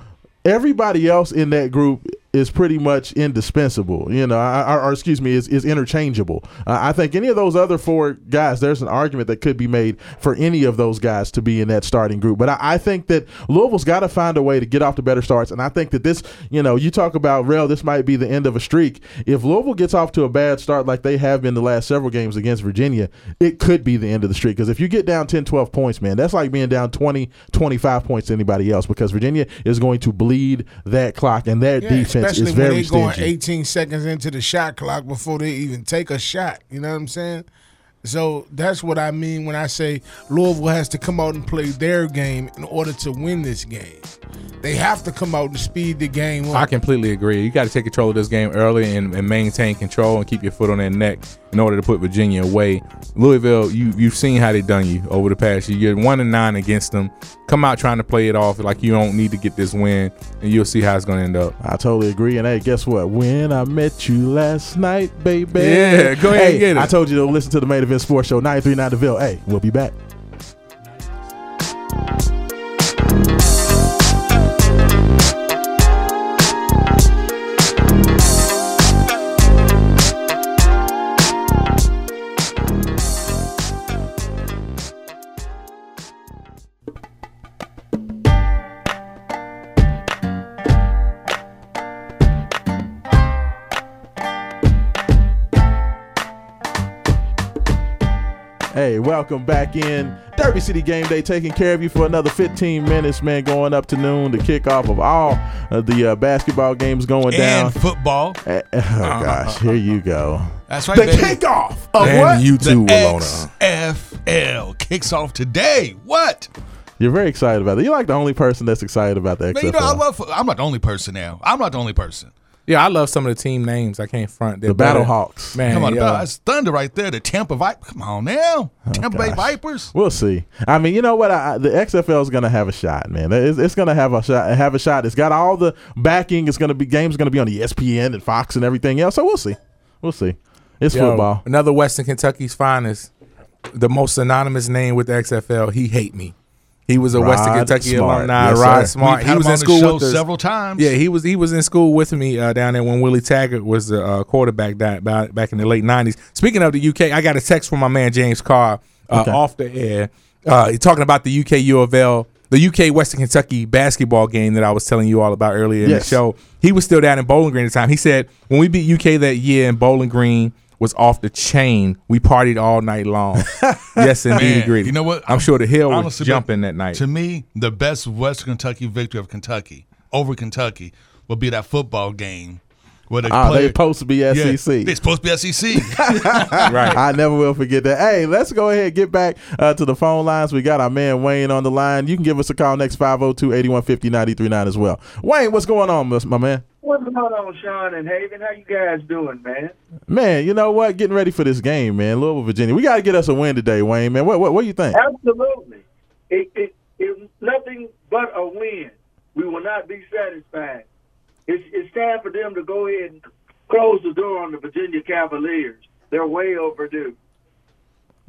everybody else in that group is pretty much indispensable. You know, or, or excuse me, is, is interchangeable. Uh, I think any of those other four guys, there's an argument that could be made for any of those guys to be in that starting group. But I, I think that Louisville's got to find a way to get off to better starts. And I think that this, you know, you talk about rail, this might be the end of a streak. If Louisville gets off to a bad start like they have been the last several games against Virginia, it could be the end of the streak. Because if you get down 10, 12 points, man, that's like being down 20, 25 points to anybody else because Virginia is going to bleed that clock and that Yeah, defense especially it's when very they going stingy. 18 seconds into the shot clock before they even take a shot. You know what I'm saying? So that's what I mean when I say Louisville has to come out and play their game in order to win this game. They have to come out and speed the game up. I completely agree. You got to take control of this game early and, and maintain control and keep your foot on their neck in order to put Virginia away. Louisville, you you've seen how they done you over the past year. You're one and nine against them. Come out trying to play it off like you don't need to get this win, and you'll see how it's going to end up. I totally agree. And hey, guess what? When I met you last night, baby. Yeah, go ahead Hey, and get it. I told you to listen to the main event sports show 939 DeVille. Hey, we'll be back. Hey, welcome back in. Derby City Game Day taking care of you for another 15 minutes, man, going up to noon. The kickoff of all of the uh, basketball games going down. And football. Eh, oh, gosh, here you go. That's right, The baby. kickoff of and what? you too, the Walona. XFL kicks off today. What? You're very excited about that. You're like the only person that's excited about the Man, XFL. you know, I love. I'm not the only person now. I'm not the only person. Yeah, I love some of the team names. I can't front. They're the Battle better. Hawks. Man, Come on, yeah. the- it's Thunder right there. The Tampa Vipers. Come on now, oh, Tampa Bay. Vipers. We'll see. I mean, you know what? I, I- the XFL is going to have a shot, man. It's, it's going to have a shot. Have a shot. It's got all the backing. It's going to be games going to be on ESPN and Fox and everything else. So we'll see. We'll see. It's Yo, football. Another Western Kentucky's finest, the most synonymous name with the XFL. He hate me. He was a Western Kentucky Smart. alumni. Yes, Rod sir. Smart. He was in school with us. several times. Yeah, he was he was in school with me uh, down there when Willie Taggart was the uh, quarterback that, back, back in the late '90s. Speaking of the UK, I got a text from my man James Carr uh, Okay. off the air. Uh, talking about the UK U of L, the UK Western Kentucky basketball game that I was telling you all about earlier in Yes. the show. He was still down in Bowling Green at the time. He said when we beat UK that year in Bowling Green was off the chain. We partied all night long. <laughs> yes, indeed, Man, agreed. you know what? I'm sure the hill was jumping that night. To me, the best Western Kentucky victory of Kentucky over Kentucky will be that football game where the Ah, player, they supposed to be yeah, SEC. They're supposed to be SEC. right. I never will forget that. Hey, let's go ahead and get back uh, to the phone lines. We got our man Wayne on the line. You can give us a call next 502 8150 939 as well. Wayne, what's going on, my- my man? What's going on, Sean and Haven? How you guys doing, man? Man, you know what? Getting ready for this game, man. Louisville, Virginia. We got to get us a win today, Wayne, man. What, what, what do you think? Absolutely. It, it, it's nothing but a win. We will not be satisfied. It's, it's time for them to go ahead and close the door on the Virginia Cavaliers. They're way overdue.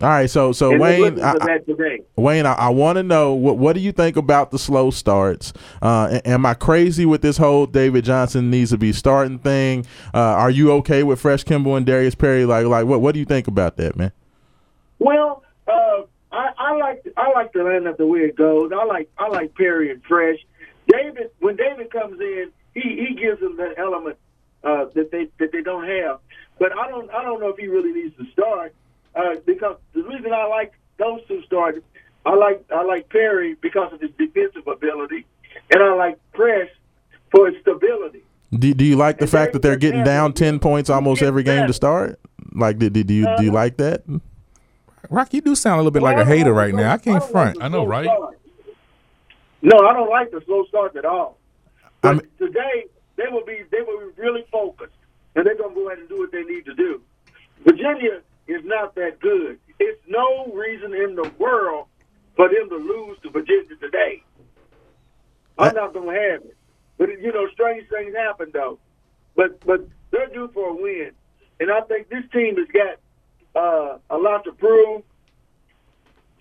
All right, so so And Wayne, I, for I- that today. Wayne, I, I want to know what what do you think about the slow starts? Uh, am I crazy with this whole David Johnson needs to be starting thing? Uh, are you okay with Fresh Kimble and Darius Perry? Like like what what do you think about that, man? Well, uh, I, I like I like the lineup the way it goes. I like I like Perry and Fresh. David, when David comes in, he, he gives them that element uh, that they that they don't have. But I don't I don't know if he really needs to start uh, because the reason I like those two starters, I like I like Perry because of his defensive ability, and I like Press for his stability. Do, do you like the And fact that they're getting Johnson, down ten points almost every game to start? Like, do, do, do you do you like that? Rock, you do sound a little bit like Well, a I don't hater right now. I slow- can't don't front. like I know, right? starts. No, I don't like the slow start at all. But I'm- today they will be they will be really focused, and they're gonna go ahead and do what they need to do. Virginia is not that good. It's no reason in the world for them to lose to Virginia today. I'm not gonna have it. But you know, strange things happen though. But but they're due for a win, and I think this team has got uh, a lot to prove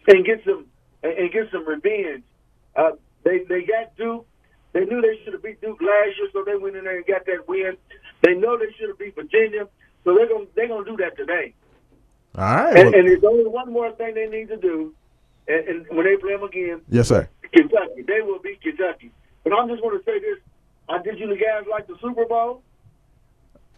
and get some and and get some revenge. Uh, they they got Duke. They knew they should have beat Duke last year, so they went in there and got that win. They know they should have beat Virginia, so they're gonna they're gonna do that today. All right. And, well- and there's only one more thing they need to do, and, and when they play them again, yes, sir. Kentucky, they will beat Kentucky. But I'm just going to say this: I Did you the guys like the Super Bowl?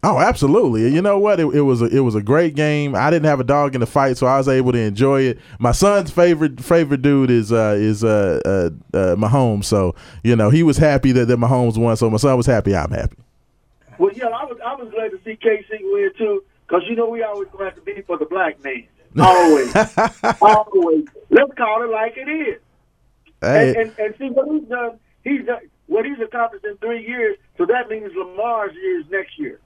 Oh, absolutely. You know what? It, it was a, it was a great game. I didn't have a dog in the fight, so I was able to enjoy it. My son's favorite favorite dude is uh, is uh, uh, uh, Mahomes, so you know he was happy that, that Mahomes won. So my son was happy. I'm happy. Well, yeah, I was I was glad to see KC win too, because you know we always going to have to be for the black man. Always, <laughs> always. Let's call it like it is. Hey, And, and and see what he's done. He's done what he's accomplished in three years. So that means Lamar's year is next year.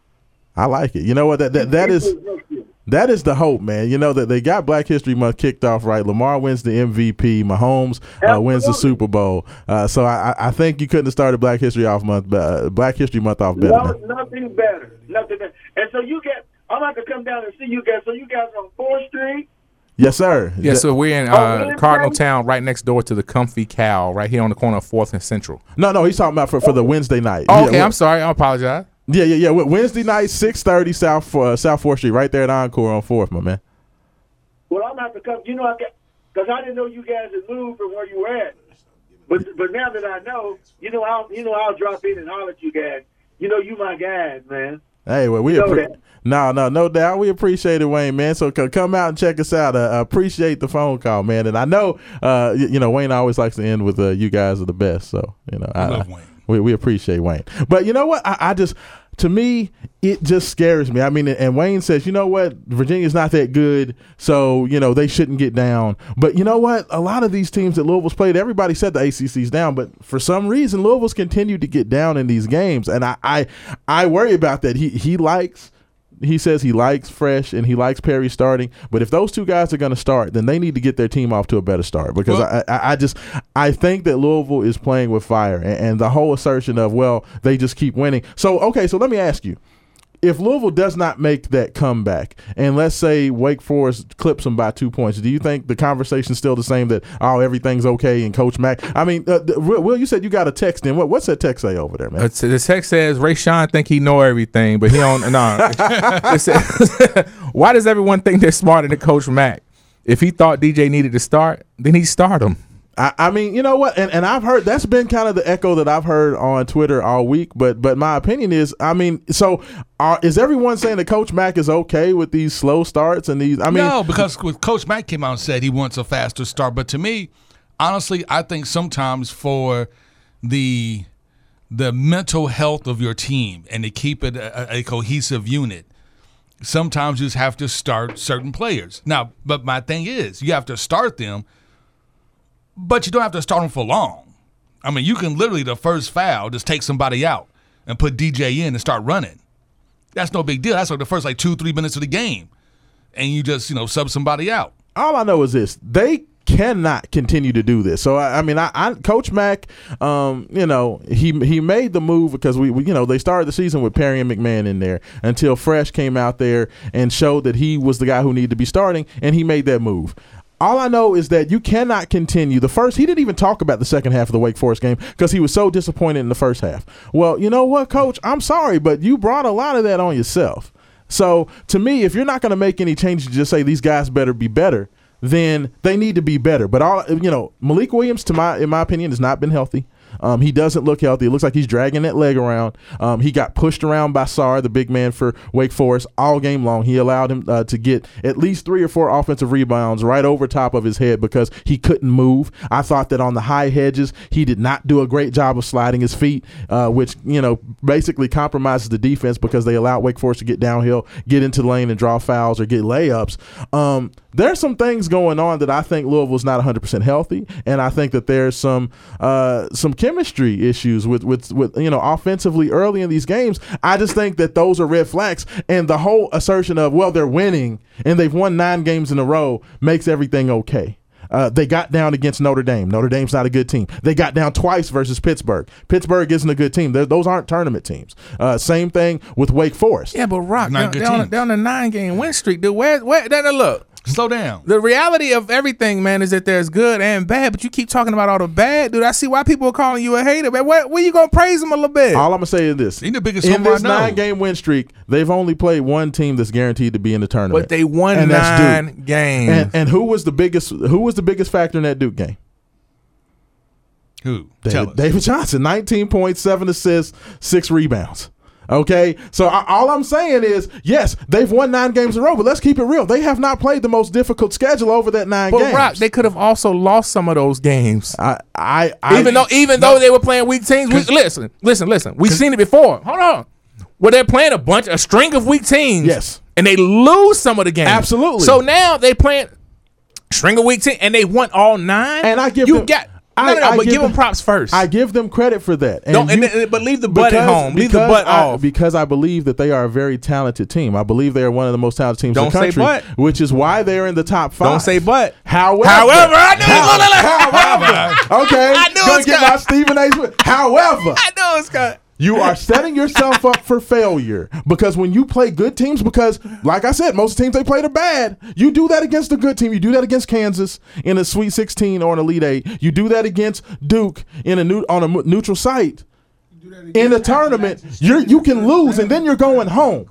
I like it. You know what? That that, that His is year next year. that is the hope, man. You know that they got Black History Month kicked off right. Lamar wins the MVP. Mahomes uh, wins the Super Bowl. Uh, so I, I- I think you couldn't have started Black History off month, uh, Black History Month off better. No, nothing better. Nothing better. And so you get. I'm about to come down and see you guys. So you guys on Fourth Street. Yes, sir. Yeah, so we're in Oh, uh, really? Cardinal Town, right next door to the Comfy Cow, right here on the corner of Fourth and Central. no, no, he's talking about for, for the Wednesday night. Oh, Yeah, okay, we- I'm sorry. I apologize. Yeah, yeah, yeah. Wednesday night, six thirty, South uh, South Fourth Street, right there at Encore on Fourth, my man. Well, I'm about to come. You know, I because I didn't know you guys had moved from where you were at. But but now that I know, you know, I'll you know I'll drop in and holler at you guys. You know, you my guys, man. Hey, well, we know appre- that. no, no, no doubt. We appreciate it, Wayne, man. So c- come out and check us out. Uh, appreciate the phone call, man. And I know, uh, y- you know, Wayne always likes to end with uh, "You guys are the best." So you know, I, love Wayne. We, we appreciate Wayne. But you know what? I, I just, to me, it just scares me. I mean, and Wayne says, you know what? Virginia's not that good, so you know they shouldn't get down. But you know what? A lot of these teams that Louisville's played, everybody said the ACC's down, but for some reason, Louisville's continued to get down in these games, and I, I, I worry about that. He he likes. He says he likes Fresh and he likes Perry starting, but if those two guys are going to start, then they need to get their team off to a better start because Well- I, I, I just I think that Louisville is playing with fire and, and the whole assertion of well they just keep winning. So okay, so let me ask you, if Louisville does not make that comeback, and let's say Wake Forest clips them by two points, do you think the conversation's still the same that oh everything's okay and Coach Mack? I mean, uh, Will, you said you got a text in. What what's that text say over there, man? Uh, the text says Ray Sean think he know everything, but he don't. <laughs> no. <laughs> Why does everyone think they're smarter than Coach Mack? If he thought DJ needed to start, then he'd start him. I, I mean, you know what, and, and I've heard that's been kind of the echo that I've heard on Twitter all week. But but my opinion is, I mean, so are, is everyone saying that Coach Mack is okay with these slow starts and these? I mean, no, because Coach Mack came out and said he wants a faster start. But to me, honestly, I think sometimes for the the mental health of your team and to keep it a, a cohesive unit, sometimes you just have to start certain players. Now, but my thing is, you have to start them, but you don't have to start them for long. I mean, you can literally the first foul just take somebody out and put DJ in and start running. That's no big deal. That's like the first like two three minutes of the game, and you just you know sub somebody out. all I know is this: they cannot continue to do this. So I, I mean, I, I Coach Mack, um, you know, he he made the move because we, we, you know, they started the season with Perry and McMahon in there until Fresh came out there and showed that he was the guy who needed to be starting, and he made that move. All I know is that you cannot continue. The first, he didn't even talk about the second half of the Wake Forest game because he was so disappointed in the first half. Well, you know what, Coach? I'm sorry, but you brought a lot of that on yourself. So to me, if you're not going to make any changes, just say these guys better be better. Then they need to be better. But all you know, Malik Williams, to my in my opinion, has not been healthy. Um, he doesn't look healthy. It looks like he's dragging that leg around. Um, he got pushed around by Sarr, the big man for Wake Forest, all game long. He allowed him uh, to get at least three or four offensive rebounds right over top of his head because he couldn't move. I thought that on the high hedges, he did not do a great job of sliding his feet, uh, which you know basically compromises the defense because they allow Wake Forest to get downhill, get into lane, and draw fouls or get layups. Um, there's some things going on that I think Louisville's not 100% healthy, and I think that there's some uh, some chemistry issues with with with you know offensively early in these games. I just think that those are red flags, and the whole assertion of well they're winning and they've won nine games in a row makes everything okay. Uh, they got down against Notre Dame. Notre Dame's not a good team. They got down twice versus Pittsburgh. Pittsburgh isn't a good team. They're, those aren't tournament teams. Uh, same thing with Wake Forest. Yeah, but Rock, down, good down, down the nine game win streak, dude. Where, where, now, now look, Slow down. the reality of everything, man, is that there's good and bad, but you keep talking about all the bad, dude. I see why people are calling you a hater, man. Where, where you gonna praise them a little bit? All I'm gonna say is this: He the biggest in this nine game win streak, they've only played one team that's guaranteed to be in the tournament. but they won And that's nine Duke. games. And, and who was the biggest? Who was the biggest factor in that Duke game? Who? Tell David, us. David Johnson, 19 points, seven assists, six rebounds. Okay, so I, all I'm saying is, yes, they've won nine games in a row, but let's keep it real. They have not played the most difficult schedule over that nine but games. Rock, they could have also lost some of those games. I, I, I even though even though they were playing weak teams, we, listen, listen, listen. We've seen it before. Hold on. where they're playing a bunch, a string of weak teams. Yes. and they lose some of the games. Absolutely. So now they playing string of weak teams, and they won all nine. And I give you them- got. I- No, no, no, but give them props first. I give them credit for that. Don't, and, you- then- but leave the butt at home. Leave the because butt I, off. Because I believe that they are a very talented team. I believe they are one of the most talented teams in Don't the say country. but. Which is why they're in the top five. Don't say but. However, However, I knew it was gonna- <laughs> however, okay, I knew it gonna was get my Stephen A. However, I know it's got. You are setting yourself up for failure because when you play good teams, because like I said, most teams they played are bad. You do that against a good team. You do that against Kansas in a Sweet 16 or an Elite Eight. You do that against Duke in a new on a neutral site. In a tournament, you you can lose and then you're going home.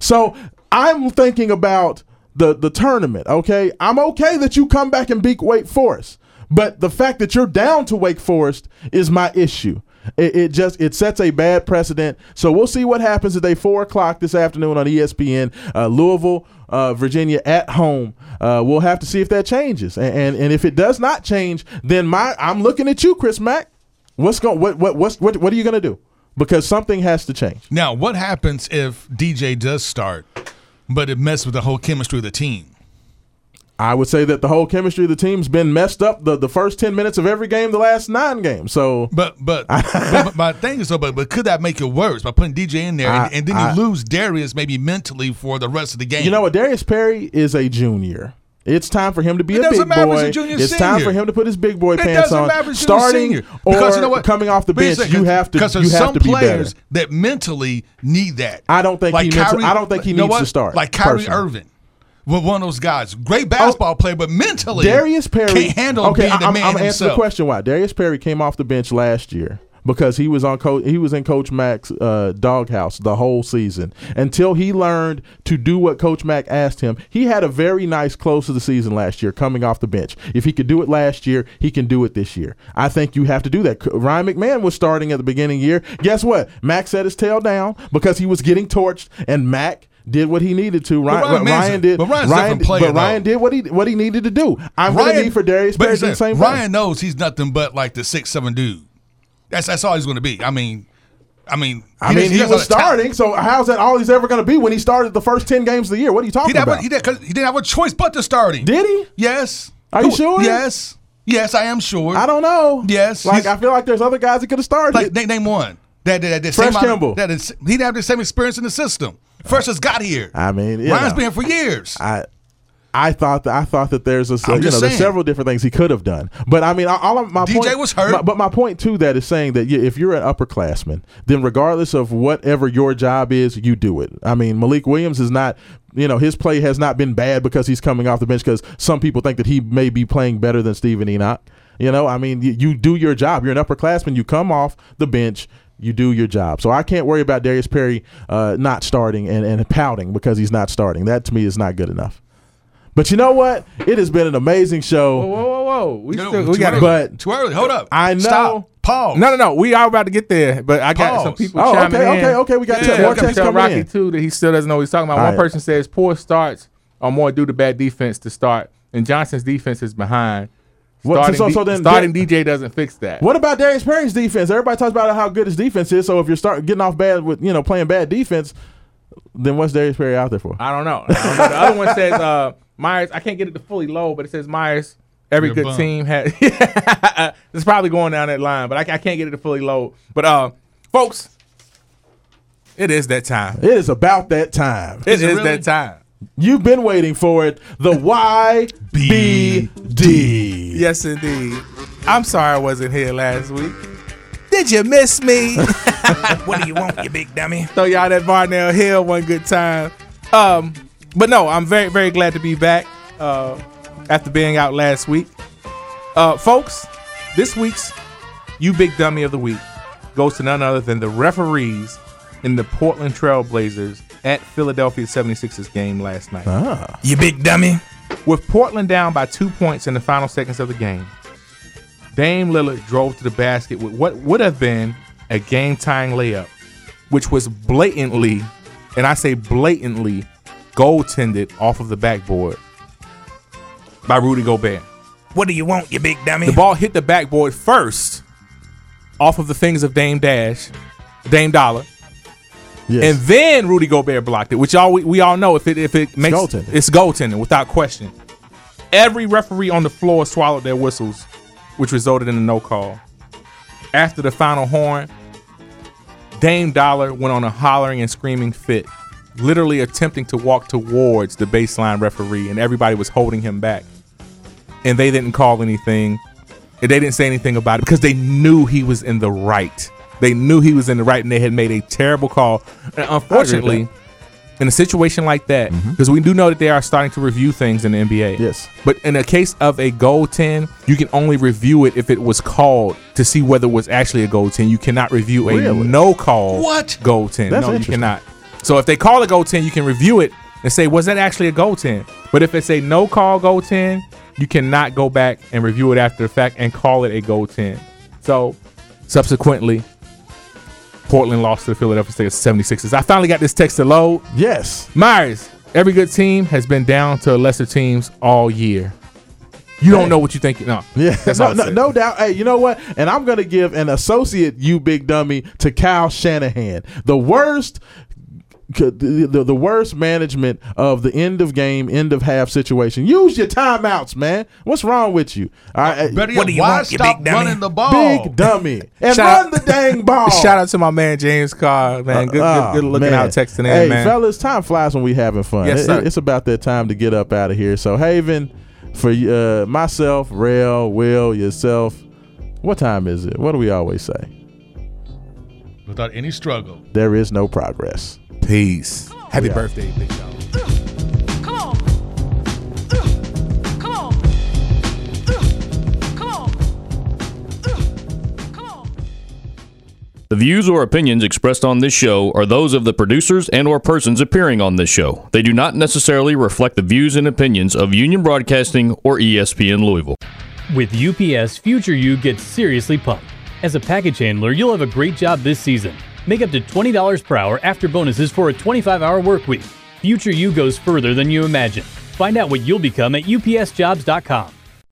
So I'm thinking about the the tournament. Okay, I'm okay that you come back and beat Wake Forest, but the fact that you're down to Wake Forest is my issue. It, it just it sets a bad precedent. So we'll see what happens today, four o'clock this afternoon on ESPN. Uh, Louisville, uh, Virginia at home. Uh, we'll have to see if that changes, and, and and if it does not change, then my I'm looking at you, Chris Mack. What's going what what what's, what what are you going to do? Because something has to change. Now, what happens if DJ does start, but it messes with the whole chemistry of the team? I would say that the whole chemistry of the team's been messed up the, the first ten minutes of every game, the last nine games. So But but, <laughs> but, my thing is though, but, but could that make it worse by putting DJ in there I- and, and then I- you lose Darius maybe mentally for the rest of the game? you know what, Darius Perry is a junior. It's time for him to be It a doesn't big matter boy. he's a junior, it's time for him to put his big boy It pants on. Starting senior. or because you know what? coming off the bench, you have to because you there's have some to be better. players that mentally need that. I don't think he mental- I don't think he you know needs what? to start, Like Kyrie personally. Irving. Well, one of those guys, great basketball player, but mentally, Darius Perry can't handle okay, being the I'm, man I'm answering the question why. Darius Perry came off the bench last year because he was on coach he was in Coach Mack's uh, doghouse the whole season until he learned to do what Coach Mack asked him. He had a very nice close to the season last year coming off the bench. If he could do it last year, he can do it this year. I think you have to do that. Ryan McMahon was starting at the beginning of the year. Guess what? Mack set his tail down because he was getting torched and Mack did what he needed to. Ryan, Ryan Ryan did. but Ryan's Ryan, different player, but Ryan though. did what he what he needed to do. I'm going to need for Darius Perry the same Ryan thing. knows he's nothing but like the six seven dude. That's that's all he's going to be. I mean, I mean, I mean, does- he, was the talent. starting, so how's that all he's ever going to be when he started the first ten games of the year? What are you talking didn't, about? a, he, did, he didn't have a choice but to starting. Did he? Yes. Are you Who- sure? Yes. Yes, I am sure. I don't know. Yes, like I feel like there's other guys that could have started. Like name, name one. That that, that Fresh same Kimble. That is, he didn't have the same experience in the system. Fresh just got here. I mean, you Ryan's know. been here for years. I I thought that I thought that there's a you know just there's several different things he could have done. But I mean, all of my DJ point, was hurt. my- but my point to that is saying that if you're an upperclassman, then regardless of whatever your job is, you do it. I mean, Malik Williams is not. You know his play has not been bad because he's coming off the bench because some people think that he may be playing better than Steven Enoch. You know, I mean, you, you do your job. You're an upperclassman. You come off the bench. You do your job. So I can't worry about Darius Perry uh, not starting and, and pouting because he's not starting. That to me is not good enough. But you know what? It has been an amazing show. Whoa, whoa, whoa! We No, still we got early. but- too early. Hold up. I know- Stop. Pause. No, no, no. We are about to get there, but I got Pause. some people Oh, chiming okay, in. okay, okay. We got Yeah, te- more okay. text Tell coming Rocky in. too that he still doesn't know what he's talking about. All One right. person says poor starts are more due to bad defense to start, and Johnson's defense is behind. What- so- Starting, so- D- so then- starting DJ doesn't fix that. What about Darius Perry's defense? Everybody talks about how good his defense is. So if you're start getting off bad with you know playing bad defense, then what's Darius Perry out there for? I don't know. I don't know. The other one says uh, Myers. I can't get it to fully low, but it says Myers. Every You're good bum. team has. <laughs> it's probably going down that line, but I, I can't get it to fully low. But uh, folks, it is that time. It is about that time. It is it really? that time. You've been waiting for it. The YBD. Yes, indeed. I'm sorry I wasn't here last week. Did you miss me? <laughs> what do you want, you big dummy? Throw y'all that Barnell Hill one good time. Um, but no, I'm very, very glad to be back uh, after being out last week. Uh, folks, this week's You Big Dummy of the Week goes to none other than the referees in the Portland Trailblazers at Philadelphia 76ers game last night. Ah. You big dummy. With Portland down by two points in the final seconds of the game, Dame Lillard drove to the basket with what would have been a game tying layup, which was blatantly, and I say blatantly, goaltended off of the backboard by Rudy Gobert. What do you want, you big dummy? The ball hit the backboard first off of the fingers of Dame Dash, Dame Dollar, Yes. and then Rudy Gobert blocked it, which all we, we all know if it if it makes goaltending. it's goaltending without question. Every referee on the floor swallowed their whistles, which resulted in a no call. After the final horn, Dame Dollar went on a hollering and screaming fit, literally attempting to walk towards the baseline referee, and everybody was holding him back. And they didn't call anything, and they didn't say anything about it because they knew he was in the right. They knew he was in the right, and they had made a terrible call. And unfortunately, in a situation like that, because we do know that they are starting to review things in the NBA. Yes. But in a case of a goal 10, you can only review it if it was called to see whether it was actually a goal 10. You cannot review a Really? no call What? goaltend. That's no, you cannot. So if they call a goal 10, you can review it and say, was that actually a goal 10? But if it's a no call goal 10, you cannot go back and review it after the fact and call it a goal 10. So subsequently, Portland lost to the Philadelphia State 76ers. I finally got this text to load. Yes. Myers, every good team has been down to lesser teams all year. You don't know what you think. No. Yeah, no, no, no doubt. Hey, you know what? And I'm going to give an associate, you big dummy, to Kyle Shanahan. The worst, the, the, the worst management of the end of game, end of half situation. Use your timeouts, man. What's wrong with you? All right, Better What yet, do you why want, you stop big dummy? running the ball? big dummy, and run out- the dang <laughs> ball. Shout out to my man James Carr, man. Good, Oh, good, good looking man. out texting Hey, in, man. fellas, time flies when we having fun. Yes, It- sir. it's about that time to get up out of here. So, Haven, for uh, myself, Rail, Will, yourself, what time is it? What do we always say? Without any struggle. There is no progress. Peace. Happy We out. birthday, big dog. Come on. Come on. Come on. Come on. The views or opinions expressed on this show are those of the producers and or persons appearing on this show. They do not necessarily reflect the views and opinions of Union Broadcasting or ESPN Louisville. With UPS, future you gets seriously pumped. As a package handler, you'll have a great job this season. Make up to $20 per hour after bonuses for a 25 hour work week. Future you goes further than you imagine. Find out what you'll become at upsjobs.com.